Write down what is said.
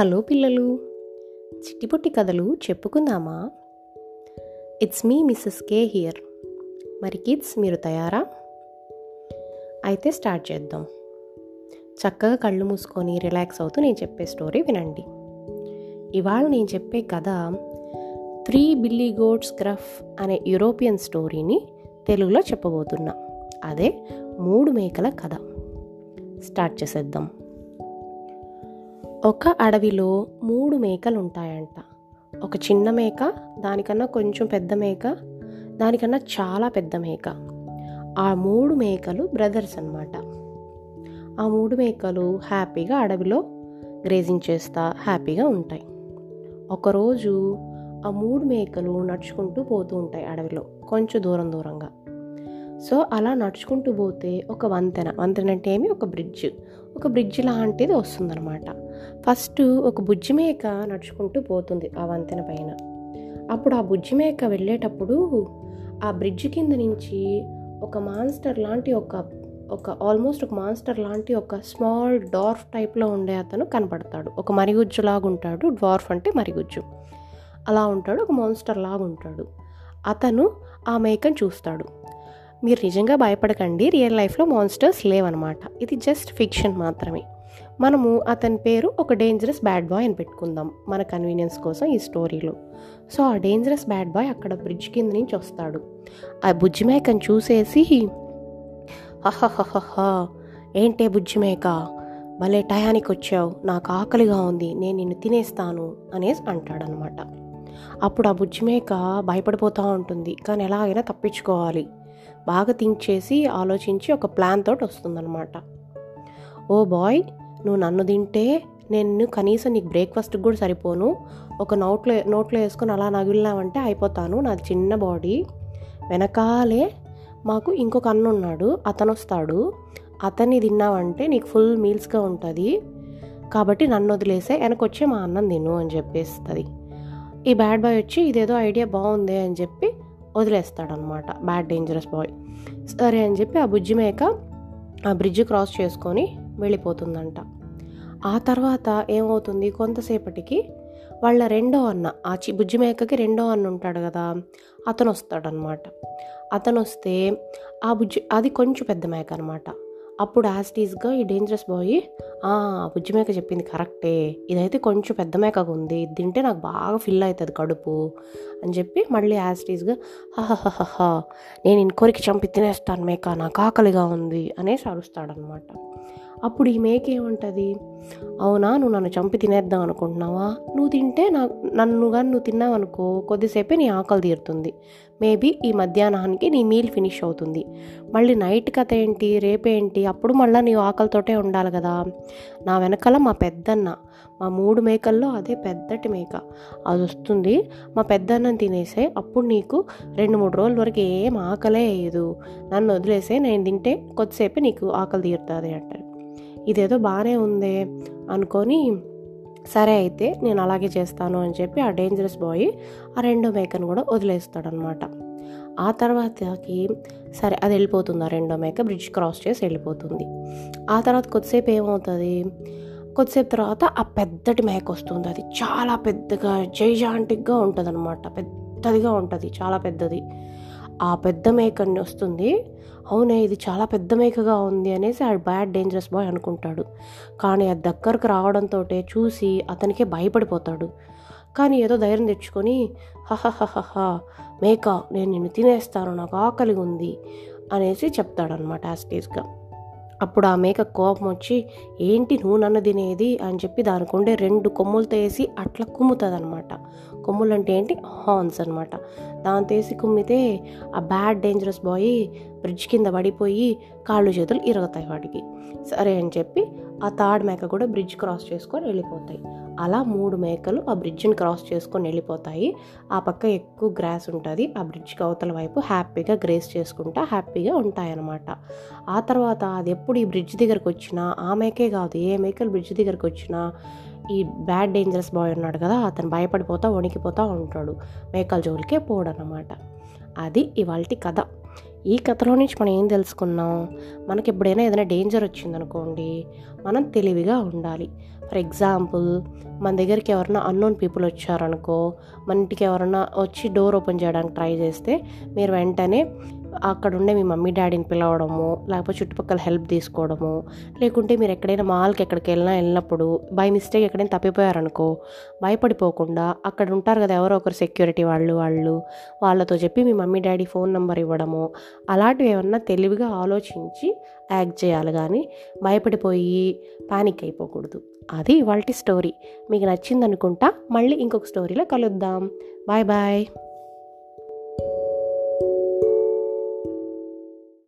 Hello పిల్లలు. చిట్టిపొట్టి కథలు చెప్పుకుందామా? It's me Mrs K here మరి కిడ్స్ మీరు తయారా? అయితే స్టార్ట్ చేద్దాం. చక్కగా కళ్ళు మూసుకొని రిలాక్స్ అవుతూ నేను చెప్పే స్టోరీ వినండి. ఇవాళ నేను చెప్పే కథ త్రీ బిల్లీ గోడ్స్ గ్రఫ్ అనే యూరోపియన్ స్టోరీని తెలుగులో చెప్పబోతున్నా. అదే మూడు మేకల కథ. స్టార్ట్ చేసేద్దాం. ఒక అడవిలో మూడు మేకలు ఉంటాయంట ఒక చిన్న మేక దానికన్నా కొంచెం పెద్ద మేక దానికన్నా చాలా పెద్ద మేక. ఆ మూడు మేకలు బ్రదర్స్ అనమాట ఆ మూడు మేకలు హ్యాపీగా అడవిలో గ్రేజింగ్ చేస్తా హ్యాపీగా ఉంటాయి. ఒకరోజు ఆ మూడు మేకలు నడుచుకుంటూ పోతూ ఉంటాయి అడవిలో కొంచెం దూరం దూరంగా. సో అలా నడుచుకుంటూ పోతే ఒక వంతెన. వంతెన అంటే ఏమి? ఒక బ్రిడ్జ్. ఒక బ్రిడ్జ్ లాంటిది వస్తుందన్నమాట. ఫస్ట్ ఒక బుజ్జి మేక నడుచుకుంటూ పోతుంది ఆ వంతెన పైన. అప్పుడు ఆ బుజ్జి మేక వెళ్ళేటప్పుడు ఆ బ్రిడ్జ్ కింద నుంచి ఒక మాన్స్టర్ లాంటి ఒక ఒక ఆల్మోస్ట్ ఒక మాన్స్టర్ లాంటి ఒక స్మాల్ డార్ఫ్ టైప్లో ఉండే అతను కనపడతాడు. ఒక మరిగుజ్జు లాగా ఉంటాడు డార్ఫ్ అంటే మరిగుజ్జు. అలా ఉంటాడు. ఒక మాన్స్టర్ లాగా ఉంటాడు అతను ఆ మేకను చూస్తాడు. మీరు నిజంగా భయపడకండి. రియల్ లైఫ్లో మాన్స్టర్స్ లేవన్నమాట ఇది జస్ట్ ఫిక్షన్ మాత్రమే. మనము అతని పేరు ఒక డేంజరస్ బ్యాడ్ బాయ్ అని పెట్టుకుందాం. మన కన్వీనియన్స్ కోసం ఈ స్టోరీలో. సో ఆ డేంజరస్ బ్యాడ్ బాయ్ అక్కడ బ్రిడ్జ్ కింద నుంచి వస్తాడు. ఆ బుజ్జి మేకను చూసేసి హహహహహ ఏంటే బుజ్జి మేక? భలే టయానికి వచ్చావు. నాకు ఆకలిగా ఉంది. నేను నిన్ను తినేస్తాను అనేసి అంటాడనమాట. అప్పుడు ఆ బుజ్జి మేక భయపడిపోతూ ఉంటుంది. కానీ ఎలాగైనా తప్పించుకోవాలి. బాగా థింక్ చేసి ఆలోచించి ఒక ప్లాన్ తోటి వస్తుందన్నమాట. ఓ బాయ్ నువ్వు నన్ను తింటే నేను కనీసం నీకు బ్రేక్ఫాస్ట్కి కూడా సరిపోను. ఒక నోట్లో నోట్లో వేసుకొని అలా నగిలినావంటే అయిపోతాను. నాది చిన్న బాడీ. వెనకాలే మాకు ఇంకొక అన్న ఉన్నాడు. అతను వస్తాడు. అతన్ని తిన్నావంటే నీకు ఫుల్ మీల్స్గా ఉంటుంది. కాబట్టి నన్ను వదిలేసే వెనకొచ్చే మా అన్నం తిను అని చెప్పేస్తుంది. ఈ బ్యాడ్ బాయ్ వచ్చి ఇదేదో ఐడియా బాగుంది అని చెప్పి వదిలేస్తాడనమాట. బ్యాడ్ డేంజరస్ బాయ్ సరే అని చెప్పి ఆ బుజ్జి మేక ఆ బ్రిడ్జ్ క్రాస్ చేసుకొని వెళ్ళిపోతుందంట. ఆ తర్వాత ఏమవుతుంది? కొంతసేపటికి వాళ్ళ రెండో అన్న ఆ చి బుజ్జి మేకకి రెండో అన్న ఉంటాడు కదా అతను వస్తాడనమాట అతను వస్తే ఆ బుజ్జి అది కొంచెం పెద్ద మేక అనమాట అప్పుడు యాస్టీస్గా ఈ డేంజరస్ బాయ్ బుజ్జి మేక చెప్పింది కరెక్టే ఇదైతే కొంచెం పెద్ద మేకగా ఉంది. ఇది తింటే నాకు బాగా ఫిల్ అవుతుంది కడుపు అని చెప్పి మళ్ళీ యాస్టీస్గా హహహహ నేను ఇంకోరికి చంపి తినేస్తాను మేక నాకు ఆకలిగా ఉంది అనేసి అరుస్తాడనమాట అప్పుడు ఈ మేక ఏముంటుంది? అవునా నువ్వు నన్ను చంపి తినేద్దాం అనుకుంటున్నావా? నువ్వు తింటే నా నన్ను కానీ నువ్వు తిన్నావనుకో కొద్దిసేపే నీ ఆకలి తీరుతుంది. మేబీ ఈ మధ్యాహ్నానికి నీ మీల్ ఫినిష్ అవుతుంది. మళ్ళీ నైట్ కథ ఏంటి? రేపేంటి అప్పుడు మళ్ళీ నీ ఆకలితోటే ఉండాలి కదా. నా వెనకాల మా పెద్దన్న. మా మూడు మేకల్లో అదే పెద్దటి మేక. అది వస్తుంది మా పెద్దన్నని తినేసే అప్పుడు నీకు రెండు మూడు రోజుల వరకు ఏం ఆకలే వేయదు నన్ను వదిలేసే నేను తింటే కొద్దిసేపే నీకు ఆకలి తీరుతుంది అంటారు. ఇదేదో బాగానే ఉంది అనుకొని సరే అయితే నేను అలాగే చేస్తాను అని చెప్పి ఆ డేంజరస్ బాయ్ ఆ రెండో మేకను కూడా వదిలేస్తాడనమాట. ఆ తర్వాతకి సరే అది వెళ్ళిపోతుంది ఆ రెండో మేక బ్రిడ్జ్ క్రాస్ చేసి వెళ్ళిపోతుంది. ఆ తర్వాత కొద్దిసేపు ఏమవుతుంది? కొద్దిసేపు తర్వాత ఆ పెద్దటి మేక వస్తుంది. అది చాలా పెద్దగా జైజాంటిక్గా ఉంటుంది అనమాట పెద్దదిగా ఉంటుంది చాలా పెద్దది. ఆ పెద్ద మేకని వస్తుంది. అవునే ఇది చాలా పెద్ద మేకగా ఉంది అనేసి ఆ బ్యాడ్ డేంజరస్ బాయ్ అనుకుంటాడు. కానీ అది దగ్గరకు రావడంతో చూసి అతనికే భయపడిపోతాడు. కానీ ఏదో ధైర్యం తెచ్చుకొని హహహహహా మేక నేను నిన్ను తినేస్తాను నాకు ఆకలి ఉంది అనేసి చెప్తాడనమాట యాస్టేజ్గా అప్పుడు ఆ మేక కోపం వచ్చి ఏంటి నువ్వు నన్ను తినేది? అని చెప్పి దానికి ఉండే రెండు కొమ్ములతో వేసి అట్లా కుమ్ముతుంది అనమాట కొమ్ములు అంటే ఏంటి? హార్న్స్ అనమాట దాంతేసి కుమ్మితే ఆ బ్యాడ్ డేంజరస్ బాయ్ బ్రిడ్జ్ కింద పడిపోయి కాళ్ళు చేతులు ఇరగతాయి వాటికి. సరే అని చెప్పి ఆ థర్డ్ మేక కూడా బ్రిడ్జ్ క్రాస్ చేసుకొని వెళ్ళిపోతాయి. అలా మూడు మేకలు ఆ బ్రిడ్జ్ని క్రాస్ చేసుకొని వెళ్ళిపోతాయి. ఆ పక్క ఎక్కువ గ్రాస్ ఉంటుంది. ఆ బ్రిడ్జ్కి అవతల వైపు హ్యాపీగా గ్రేస్ చేసుకుంటా హ్యాపీగా ఉంటాయన్నమాట. ఆ తర్వాత అది ఎప్పుడు ఈ బ్రిడ్జ్ దగ్గరకు వచ్చినా ఆ మేకే కాదు ఏ మేకలు బ్రిడ్జ్ దగ్గరకు వచ్చినా ఈ బ్యాడ్ డేంజరస్ బాయ్ ఉన్నాడు కదా అతను భయపడిపోతా వణికిపోతూ ఉంటాడు. మేకల జోలికే పోడనమాట అది ఇవాళ కథ. ఈ కథలో నుంచి మనం ఏం తెలుసుకున్నాం? మనకి ఎప్పుడైనా ఏదైనా డేంజర్ వచ్చిందనుకోండి మనం తెలివిగా ఉండాలి. ఫర్ ఎగ్జాంపుల్ మన దగ్గరికి ఎవరైనా అన్నోన్ పీపుల్ వచ్చారనుకో మన ఇంటికి ఎవరైనా వచ్చి డోర్ ఓపెన్ చేయడానికి ట్రై చేస్తే మీరు వెంటనే అక్కడ ఉండే మీ మమ్మీ డాడీని పిలవడము లేకపోతే చుట్టుపక్కల హెల్ప్ తీసుకోవడము లేకుంటే మీరు ఎక్కడైనా మాల్కి ఎక్కడికి వెళ్ళినా వెళ్ళినప్పుడు బై మిస్టేక్ ఎక్కడైనా తప్పిపోయారనుకో భయపడిపోకుండా అక్కడ ఉంటారు కదా ఎవరో ఒకరు సెక్యూరిటీ వాళ్ళు వాళ్ళు వాళ్ళతో చెప్పి మీ మమ్మీ డాడీ ఫోన్ నెంబర్ ఇవ్వడము అలాంటివి ఏమన్నా తెలివిగా ఆలోచించి యాక్ట్ చేయాలి కానీ భయపడిపోయి పానిక్ అయిపోకూడదు. అది ఇవాళ స్టోరీ మీకు నచ్చిందనుకుంటా మళ్ళీ ఇంకొక స్టోరీలో కలుద్దాం. Bye bye